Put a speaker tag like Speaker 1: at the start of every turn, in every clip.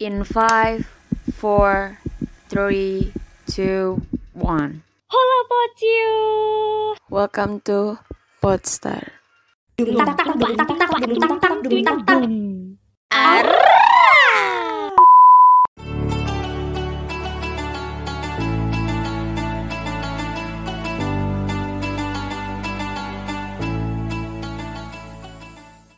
Speaker 1: In five, four, three, two, one.
Speaker 2: Hola Pociu.
Speaker 1: Welcome to Podstar.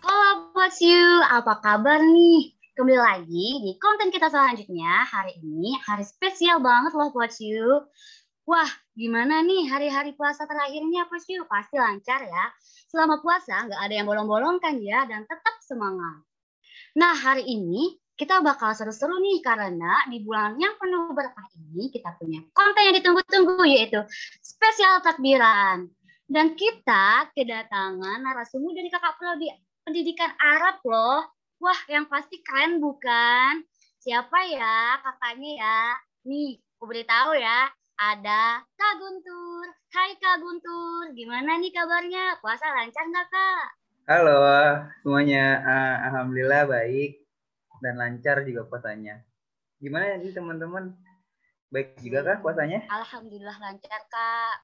Speaker 3: Halo Pociu, apa kabar nih? Kembali lagi di konten kita selanjutnya. Hari ini hari spesial banget loh Pociu. Wah, gimana nih hari-hari puasa terakhirnya Pociu? Pasti lancar ya. Selama puasa nggak ada yang bolong-bolong kan ya, dan tetap semangat. Nah, hari ini kita bakal seru-seru nih karena di bulan yang penuh berkah ini kita punya konten yang ditunggu-tunggu yaitu spesial takbiran. Dan kita kedatangan narasumber dari kakak prodi pendidikan Arab loh. Wah, yang pasti keren bukan? Siapa ya kakaknya ya? Nih, aku beritahu ya. Ada Kak Guntur. Hai Kak Guntur, gimana nih kabarnya? Puasa lancar nggak Kak?
Speaker 4: Halo semuanya, Ah, alhamdulillah baik dan lancar juga puasanya. Gimana nih teman-teman? Baik juga kah puasanya?
Speaker 3: Alhamdulillah lancar Kak.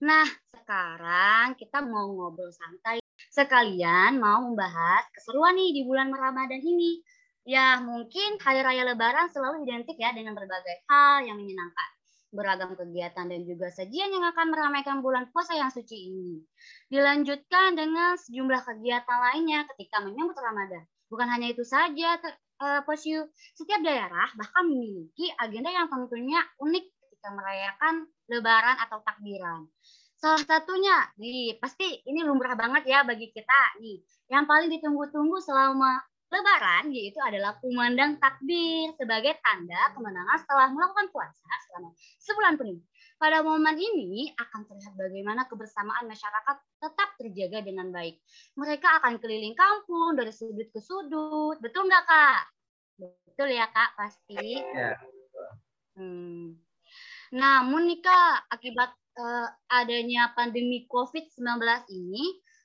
Speaker 3: Nah, sekarang kita mau ngobrol santai. Sekalian mau membahas keseruan nih di bulan Ramadan ini. Ya, mungkin hari raya lebaran selalu identik ya dengan berbagai hal yang menyenangkan. Beragam kegiatan dan juga sajian yang akan meramaikan bulan puasa yang suci ini. Dilanjutkan dengan sejumlah kegiatan lainnya ketika menyambut Ramadan. Bukan hanya itu saja, Posyu. Setiap daerah bahkan memiliki agenda yang tentunya unik ketika merayakan lebaran atau takbiran. Salah satunya, nih pasti ini lumrah banget ya bagi kita nih. Yang paling ditunggu-tunggu selama lebaran yaitu adalah kumandang takbir sebagai tanda kemenangan setelah melakukan puasa selama sebulan penuh. Pada momen ini akan terlihat bagaimana kebersamaan masyarakat tetap terjaga dengan baik. Mereka akan keliling kampung dari sudut ke sudut. Betul nggak, Kak? Betul ya, Kak, pasti.
Speaker 4: Ya.
Speaker 3: Hmm. Namun nih Kak, akibat eh, adanya pandemi COVID-19 ini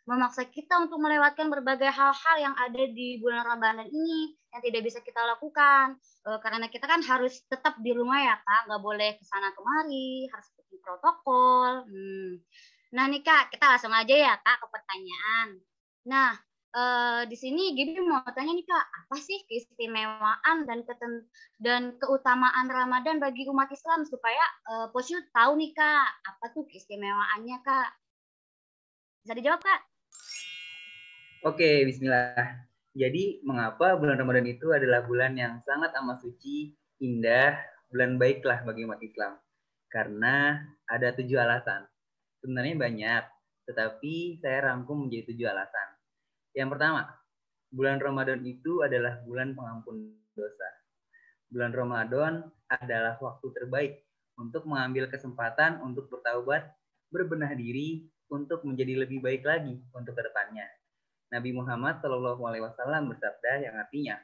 Speaker 3: memaksa kita untuk melewatkan berbagai hal-hal yang ada di bulan Ramadan ini yang tidak bisa kita lakukan. Eh, karena kita kan harus tetap di rumah ya Kak, nggak boleh ke sana kemari, harus ikuti protokol. Hmm. Nah nih Kak, kita langsung aja ya Kak ke pertanyaan. Nah, eh, di sini Gibi mau tanya nih Kak, apa sih keistimewaan dan keten dan keutamaan Ramadan bagi umat Islam supaya eh, Posyu tahu nih Kak, apa tuh keistimewaannya Kak? Bisa dijawab Kak?
Speaker 4: Oke, bismillah. Jadi, mengapa bulan Ramadan itu adalah bulan yang sangat amat suci, indah, bulan baiklah bagi umat Islam? Karena ada tujuh alasan. Sebenarnya banyak, tetapi saya rangkum menjadi tujuh alasan. Yang pertama, bulan Ramadan itu adalah bulan pengampun dosa. Bulan Ramadan adalah waktu terbaik untuk mengambil kesempatan untuk bertaubat, berbenah diri, untuk menjadi lebih baik lagi untuk ke depannya. Nabi Muhammad Shallallahu Alaihi Wasallam bersabda yang artinya,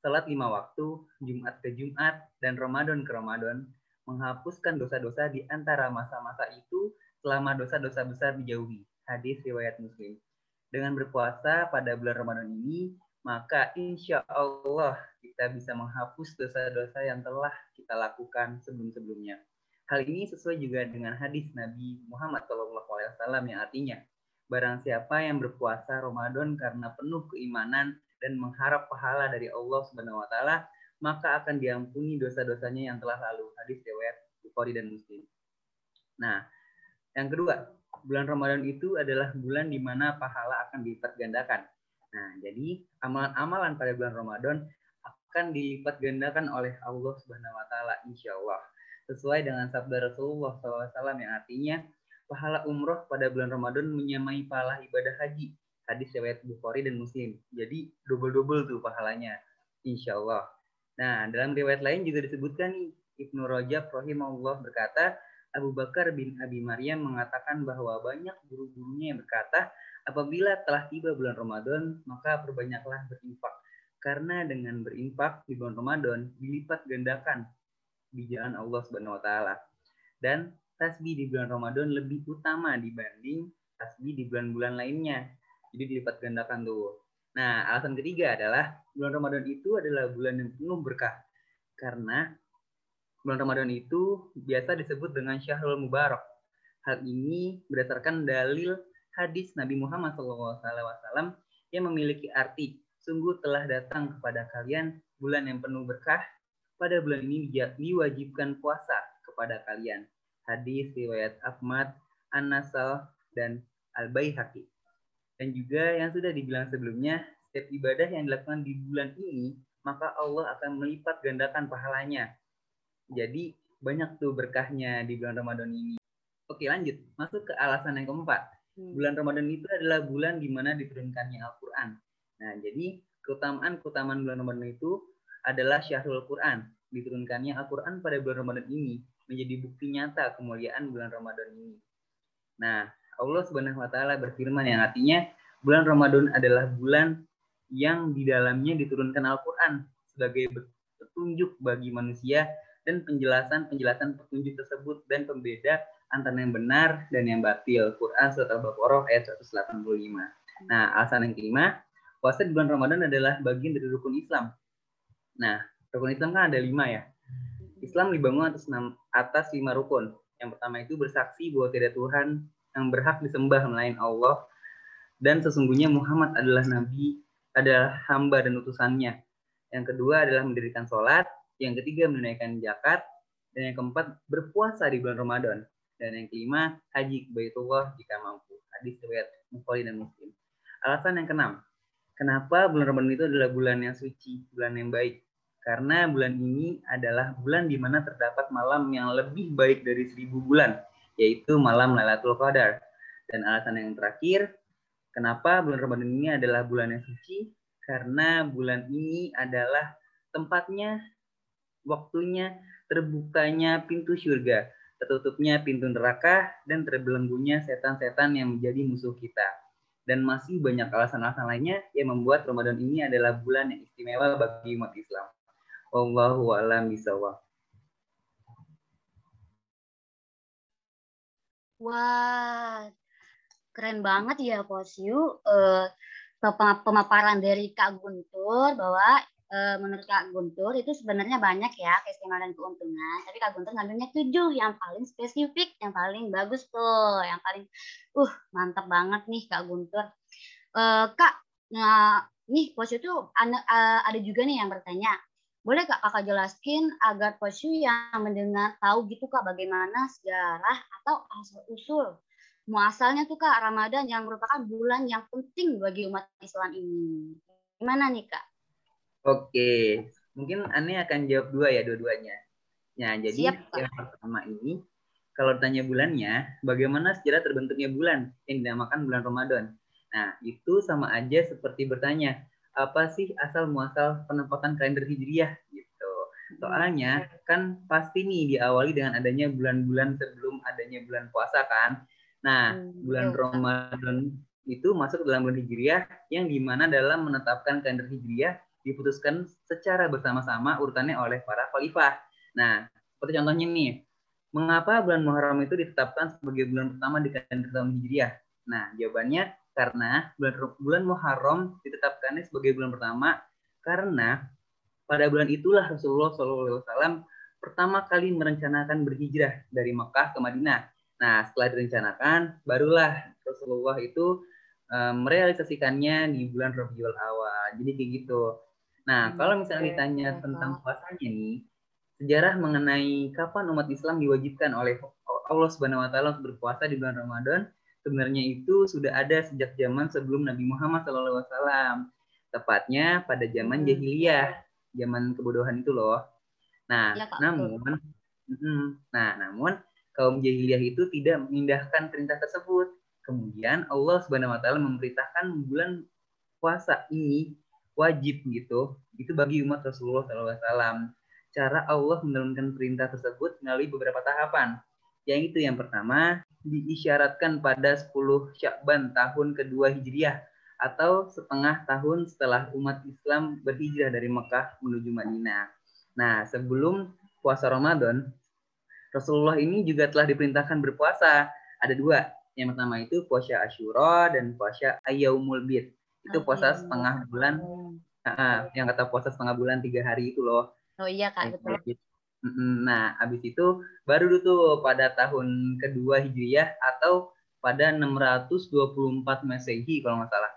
Speaker 4: salat lima waktu, Jumat ke Jumat, dan Ramadan ke Ramadan, menghapuskan dosa-dosa di antara masa-masa itu selama dosa-dosa besar dijauhi. Hadis riwayat Muslim. Dengan berpuasa pada bulan Ramadan ini, maka insya Allah kita bisa menghapus dosa-dosa yang telah kita lakukan sebelum-sebelumnya. Hal ini sesuai juga dengan hadis Nabi Muhammad SAW yang artinya, Barang siapa yang berpuasa Ramadan karena penuh keimanan dan mengharap pahala dari Allah Subhanahu wa taala, maka akan diampuni dosa-dosanya yang telah lalu. Hadis riwayat Bukhari dan Muslim. Nah, yang kedua, bulan Ramadan itu adalah bulan di mana pahala akan dilipat gandakan. Nah, jadi amalan-amalan pada bulan Ramadan akan dilipat gandakan oleh Allah Subhanahu wa taala insyaallah. Sesuai dengan sabda Rasulullah SAW yang artinya pahala umroh pada bulan Ramadan menyamai pahala ibadah haji. Hadis riwayat Bukhari dan Muslim. Jadi double-double tuh pahalanya. Insya Allah. Nah, dalam riwayat lain juga disebutkan nih, Ibnu Rajab rahimahullah berkata, Abu Bakar bin Abi Maryam mengatakan bahwa banyak guru-gurunya yang berkata, apabila telah tiba bulan Ramadan, maka perbanyaklah berinfak. Karena dengan berinfak di bulan Ramadan, dilipat gandakan di jalan Allah Subhanahu wa taala. Dan tasbih di bulan Ramadan lebih utama dibanding tasbih di bulan-bulan lainnya. Jadi dilipat gandakan tuh. Nah, alasan ketiga adalah bulan Ramadan itu adalah bulan yang penuh berkah. Karena bulan Ramadan itu biasa disebut dengan Syahrul Mubarak. Hal ini berdasarkan dalil hadis Nabi Muhammad SAW yang memiliki arti, sungguh telah datang kepada kalian bulan yang penuh berkah. Pada bulan ini diwajibkan puasa kepada kalian. Hadis riwayat Ahmad, An-Nasal, dan Al-Baihaqi. Dan juga yang sudah dibilang sebelumnya, setiap ibadah yang dilakukan di bulan ini, maka Allah akan melipat gandakan pahalanya. Jadi banyak tuh berkahnya di bulan Ramadan ini. Oke lanjut, masuk ke alasan yang keempat. Hmm. Bulan Ramadan itu adalah bulan di mana diturunkannya Al-Quran. Nah jadi keutamaan-keutamaan bulan Ramadan itu adalah syahrul Quran. Diturunkannya Al-Quran pada bulan Ramadan ini menjadi bukti nyata kemuliaan bulan Ramadan ini. Nah, Allah Subhanahu wa taala berfirman yang artinya bulan Ramadan adalah bulan yang di dalamnya diturunkan Al-Qur'an sebagai petunjuk bagi manusia dan penjelasan-penjelasan petunjuk tersebut dan pembeda antara yang benar dan yang batil. Quran surat Al-Baqarah ayat 185. Nah, alasan yang kelima, puasa di bulan Ramadan adalah bagian dari rukun Islam. Nah, rukun Islam kan ada lima ya. Islam dibangun atas atas lima rukun. Yang pertama itu bersaksi bahwa tidak Tuhan yang berhak disembah melain Allah dan sesungguhnya Muhammad adalah nabi, adalah hamba dan utusannya. Yang kedua adalah mendirikan sholat, yang ketiga menunaikan zakat, dan yang keempat berpuasa di bulan Ramadan. Dan yang kelima, haji ke Baitullah jika mampu. Hadis riwayat Bukhari dan Muslim. Alasan yang keenam, kenapa bulan Ramadan itu adalah bulan yang suci, bulan yang baik? Karena bulan ini adalah bulan di mana terdapat malam yang lebih baik dari seribu bulan yaitu malam Lailatul Qadar. Dan alasan yang terakhir, kenapa bulan Ramadan ini adalah bulan yang suci? Karena bulan ini adalah tempatnya, waktunya terbukanya pintu surga, tertutupnya pintu neraka, dan terbelenggunya setan-setan yang menjadi musuh kita. Dan masih banyak alasan-alasan lainnya yang membuat Ramadan ini adalah bulan yang istimewa bagi umat Islam. Wallahu a'lam bishawab.
Speaker 3: Wah, keren banget ya Coach Yu. Uh, pemaparan dari Kak Guntur bahwa menurut Kak Guntur itu sebenarnya banyak ya keistimewaan dan keuntungan. Tapi Kak Guntur ngambilnya tujuh yang paling spesifik, yang paling bagus tuh, yang paling uh mantap banget nih Kak Guntur. Uh, Kak, nah nih Coach Yu tuh ada, juga nih yang bertanya, boleh Kak Kakak jelaskin agar posyu yang mendengar tahu gitu Kak bagaimana sejarah atau asal-usul muasalnya tuh Kak Ramadan yang merupakan bulan yang penting bagi umat Islam ini. Gimana nih Kak?
Speaker 4: Oke, mungkin Ane akan jawab dua ya dua-duanya. Ya, jadi
Speaker 3: Siap,
Speaker 4: yang pertama ini kalau tanya bulannya, bagaimana sejarah terbentuknya bulan yang dinamakan bulan Ramadan? Nah, itu sama aja seperti bertanya, apa sih asal muasal penempatan kalender hijriah gitu. Soalnya kan pasti nih diawali dengan adanya bulan-bulan sebelum adanya bulan puasa kan. Nah, hmm, bulan Ramadan itu masuk dalam bulan hijriah yang di mana dalam menetapkan kalender hijriah diputuskan secara bersama-sama urutannya oleh para khalifah. Nah, seperti contohnya nih, mengapa bulan Muharram itu ditetapkan sebagai bulan pertama di kalender tahun hijriah? Nah, jawabannya karena bulan, bulan Muharram ditetapkannya sebagai bulan pertama karena pada bulan itulah Rasulullah SAW pertama kali merencanakan berhijrah dari Mekah ke Madinah. Nah, setelah direncanakan, barulah Rasulullah itu um, merealisasikannya di bulan Rabiul Awal. Jadi kayak gitu. Nah, hmm, kalau misalnya ditanya tentang puasanya nih, sejarah mengenai kapan umat Islam diwajibkan oleh Allah Subhanahu wa taala untuk berpuasa di bulan Ramadan sebenarnya itu sudah ada sejak zaman sebelum Nabi Muhammad SAW. Tepatnya pada zaman hmm. jahiliyah, zaman kebodohan itu loh. Nah, ya, namun, nah, namun kaum jahiliyah itu tidak memindahkan perintah tersebut. Kemudian Allah Subhanahu Wa Taala memberitakan bulan puasa ini wajib gitu, itu bagi umat Rasulullah SAW. Cara Allah menurunkan perintah tersebut melalui beberapa tahapan. Yang itu yang pertama, diisyaratkan pada 10 Syakban tahun kedua Hijriah atau setengah tahun setelah umat Islam berhijrah dari Mekah menuju Madinah. Nah, sebelum puasa Ramadan, Rasulullah ini juga telah diperintahkan berpuasa. Ada dua. Yang pertama itu puasa Ashura dan puasa Ayyamul Bid. itu puasa setengah bulan Ah, yang kata puasa setengah bulan tiga hari itu loh
Speaker 3: Oh iya kak, betul.
Speaker 4: Mm-mm. Nah, habis itu baru tuh pada tahun kedua Hijriyah atau pada 624 Masehi kalau nggak salah.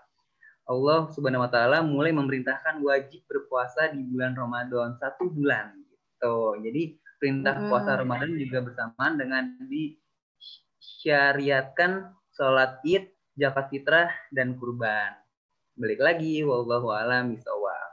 Speaker 4: Allah Subhanahu wa taala mulai memerintahkan wajib berpuasa di bulan Ramadan satu bulan gitu. Jadi perintah
Speaker 3: Mm-mm.
Speaker 4: puasa Ramadan juga bersamaan dengan disyariatkan sholat Id, zakat fitrah dan kurban. Balik lagi wallahu alam bisawab.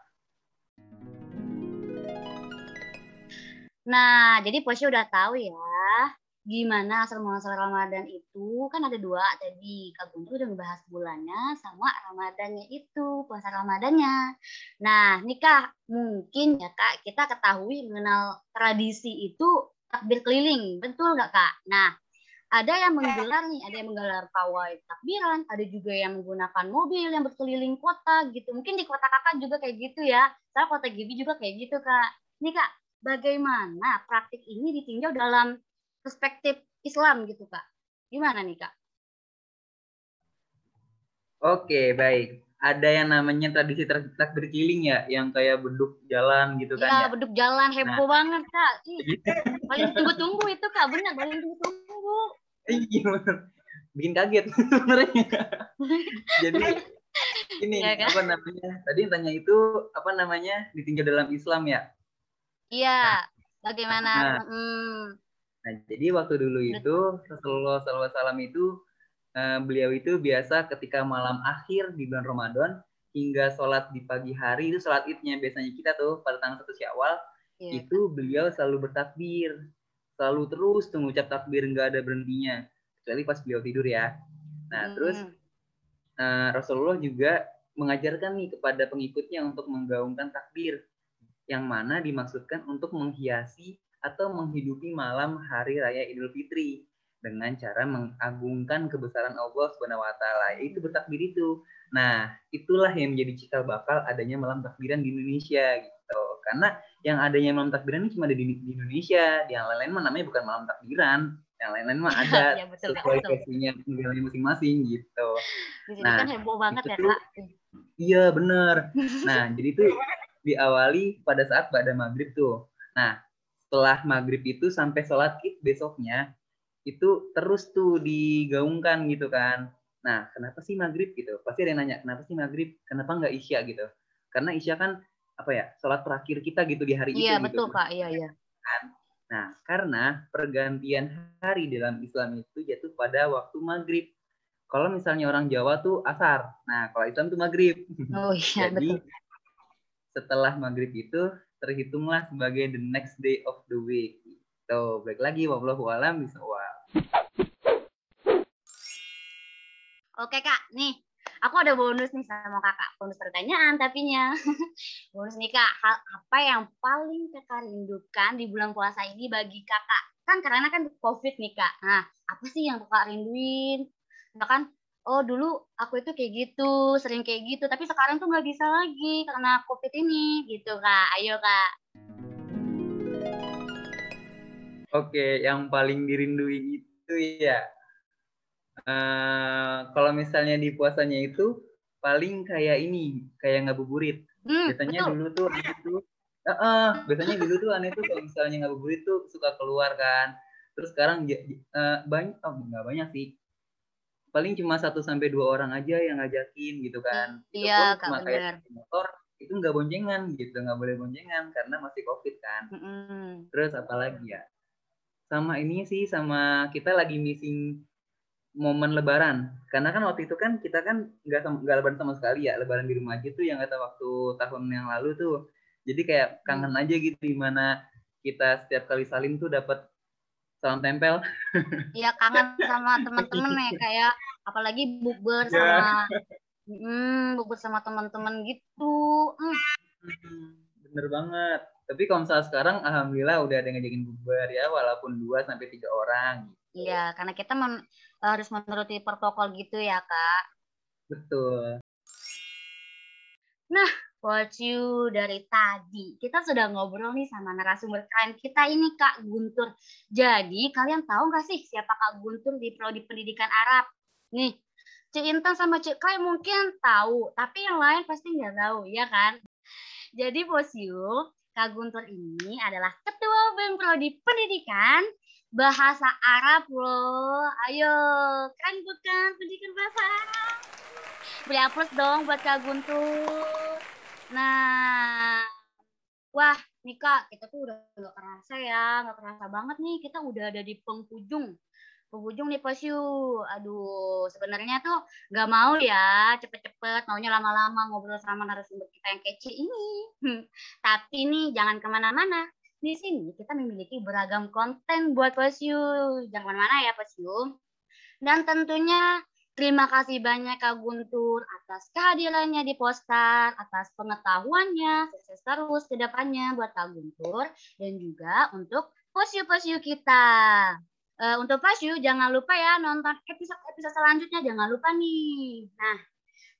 Speaker 3: Nah, jadi Posya udah tahu ya gimana asal muasal Ramadan itu kan ada dua tadi Kak Guntur udah ngebahas bulannya sama Ramadannya itu puasa Ramadannya. Nah, nih Kak mungkin ya Kak kita ketahui mengenal tradisi itu takbir keliling, betul nggak Kak? Nah, ada yang menggelar nih, ada yang menggelar pawai takbiran, ada juga yang menggunakan mobil yang berkeliling kota gitu. Mungkin di kota kakak juga kayak gitu ya. Saya kota Gibi juga kayak gitu Kak. Nih Kak, bagaimana praktik ini ditinjau dalam perspektif Islam gitu kak? Gimana nih kak?
Speaker 4: Oke, baik. Ada yang namanya tradisi tak- takbir keliling ya, yang kayak beduk jalan gitu
Speaker 3: Ya,
Speaker 4: kan ya.
Speaker 3: beduk jalan heboh banget kak. Ih,
Speaker 4: Gitu.
Speaker 3: paling tunggu-tunggu itu kak, benar paling tunggu-tunggu.
Speaker 4: Iya, bener. bikin kaget sebenarnya. Jadi ini
Speaker 3: Iya kan?
Speaker 4: apa namanya? Tadi yang tanya itu apa namanya? Ditinjau dalam Islam ya.
Speaker 3: Iya, bagaimana?
Speaker 4: Nah.
Speaker 3: Hmm,
Speaker 4: Nah, jadi waktu dulu itu Rasulullah SAW itu eh, beliau itu biasa ketika malam akhir di bulan Ramadan hingga sholat di pagi hari itu sholat idnya biasanya kita tuh pada tanggal satu Syawal
Speaker 3: iya.
Speaker 4: itu beliau selalu bertakbir selalu terus tuh ngucap takbir nggak ada berhentinya kecuali pas beliau tidur ya nah
Speaker 3: Hmm,
Speaker 4: terus eh, Rasulullah juga mengajarkan nih kepada pengikutnya untuk menggaungkan takbir yang mana dimaksudkan untuk menghiasi atau menghidupi malam hari raya Idul Fitri dengan cara mengagungkan kebesaran Allah Subhanahu wa taala yaitu bertakbir itu. Nah, itulah yang menjadi cikal bakal adanya malam takbiran di Indonesia gitu. Karena yang adanya malam takbiran ini cuma ada di, di Indonesia, yang lain-lain mah namanya bukan malam takbiran. Yang lain-lain mah ada
Speaker 3: Iya, betul,
Speaker 4: sesuai versinya negaranya masing-masing gitu.
Speaker 3: Di sini
Speaker 4: Nah,
Speaker 3: kan heboh banget ya kak.
Speaker 4: Iya bener. Nah jadi itu diawali pada saat pada maghrib tuh. Nah setelah maghrib itu sampai sholat id besoknya itu terus tuh digaungkan gitu kan. Nah kenapa sih maghrib gitu? Pasti ada yang nanya kenapa sih maghrib? Kenapa nggak isya gitu? Karena isya kan apa ya sholat terakhir kita gitu di hari
Speaker 3: Iya
Speaker 4: itu
Speaker 3: betul
Speaker 4: gitu.
Speaker 3: kak, iya iya.
Speaker 4: Nah karena pergantian hari dalam Islam itu jatuh pada waktu maghrib. Kalau misalnya orang Jawa tuh asar. Nah kalau Islam tuh maghrib.
Speaker 3: Oh iya
Speaker 4: Jadi
Speaker 3: betul.
Speaker 4: setelah maghrib itu terhitunglah sebagai the next day of the week. Tuh, balik lagi wallahu alam bisawab.
Speaker 3: Oke kak, nih aku ada bonus nih sama kakak. Bonus pertanyaan tapinya. bonus nih kak, hal apa yang paling kakak rindukan di bulan puasa ini bagi kakak? Kan karena kan covid nih kak. Nah, apa sih yang kakak rinduin? Ya kan, oh dulu aku itu kayak gitu, sering kayak gitu. Tapi sekarang tuh nggak bisa lagi karena covid ini gitu kak. Ayo kak.
Speaker 4: Oke, yang paling dirinduin itu ya eh, kalau misalnya di puasanya itu paling kayak ini, kayak ngabuburit.
Speaker 3: Hmm,
Speaker 4: Biasanya
Speaker 3: betul.
Speaker 4: dulu tuh aneh tuh eh, eh, biasanya dulu tuh aneh tuh kalau misalnya ngabuburit tuh suka keluar kan. Terus sekarang ja- eh, banyak oh nggak banyak sih. Paling cuma satu sampai dua orang aja yang ngajakin gitu kan. Itu
Speaker 3: Iya, Kak,
Speaker 4: cuma kayak motor itu nggak boncengan gitu, nggak boleh boncengan karena masih covid kan.
Speaker 3: Mm-mm.
Speaker 4: Terus apa lagi ya? Sama ini sih sama kita lagi missing momen lebaran. Karena kan waktu itu kan kita kan nggak nggak lebaran sama sekali ya. Lebaran di rumah aja tuh yang kata waktu tahun yang lalu tuh. Jadi kayak kangen aja gitu di mana kita setiap kali salim tuh dapat salam tempel.
Speaker 3: Iya kangen sama teman-teman ya kayak apalagi bukber
Speaker 4: Ya.
Speaker 3: sama hmm, bukber sama teman-teman gitu. Hmm,
Speaker 4: Hmm, Bener banget. Tapi kalau misalnya sekarang alhamdulillah udah ada yang ngajakin bukber ya walaupun 2 sampai tiga orang.
Speaker 3: Iya, karena kita men- harus menuruti protokol gitu ya, Kak.
Speaker 4: Betul.
Speaker 3: Watch you dari tadi. Kita sudah ngobrol nih sama narasumber keren kita ini, Kak Guntur. Jadi, kalian tahu nggak sih siapa Kak Guntur di Prodi Pendidikan Arab? Nih, Cik Intan sama Cik Kai mungkin tahu, tapi yang lain pasti nggak tahu, ya kan? Jadi Posyu, Kak Guntur ini adalah Ketua BEM Prodi Pendidikan Bahasa Arab loh. Ayo, keren bukan pendidikan bahasa Arab? Beri aplaus dong buat Kak Guntur. Nah, wah nih Kak, kita tuh udah nggak kerasa ya, nggak kerasa banget nih. Kita udah ada di penghujung penghujung nih Posyu. Aduh, sebenarnya tuh nggak mau ya cepet-cepet, maunya lama-lama ngobrol sama narasumber kita yang kece ini. Tapi nih jangan ke mana-mana. Di sini kita memiliki beragam konten buat Posyu. Jangan ke mana-mana ya Posyu. Dan tentunya terima kasih banyak Kak Guntur atas kehadirannya di Postar, atas pengetahuannya, sukses terus ke depannya buat Kak Guntur, dan juga untuk Posyu-Posyu kita. Uh, untuk Pasyu, jangan lupa ya nonton episode-episode selanjutnya. Jangan lupa nih. Nah,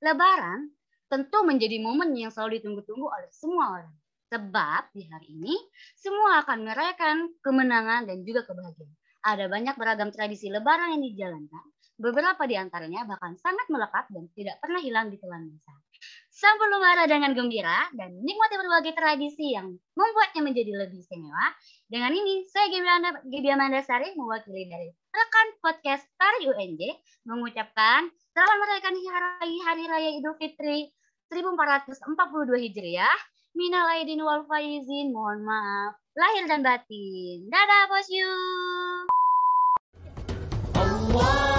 Speaker 3: Lebaran tentu menjadi momen yang selalu ditunggu-tunggu oleh semua orang. Sebab di hari ini semua akan merayakan kemenangan dan juga kebahagiaan. Ada banyak beragam tradisi Lebaran yang dijalankan. Beberapa di antaranya bahkan sangat melekat dan tidak pernah hilang di telan. Sambil marah dengan gembira dan nikmati berbagai tradisi yang membuatnya menjadi lebih istimewa. Dengan ini, saya Gibi Amanda Sari mewakili dari rekan podcast Tari UNJ mengucapkan selamat merayakan hari, hari Raya Idul Fitri 1442 Hijriah. Minal aidin wal faizin, mohon maaf lahir dan batin. Dadah, bos you. Allahu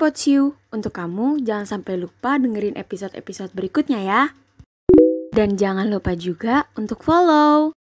Speaker 1: Hai Potsiu, untuk kamu jangan sampai lupa dengerin episode-episode berikutnya ya. Dan jangan lupa juga untuk follow.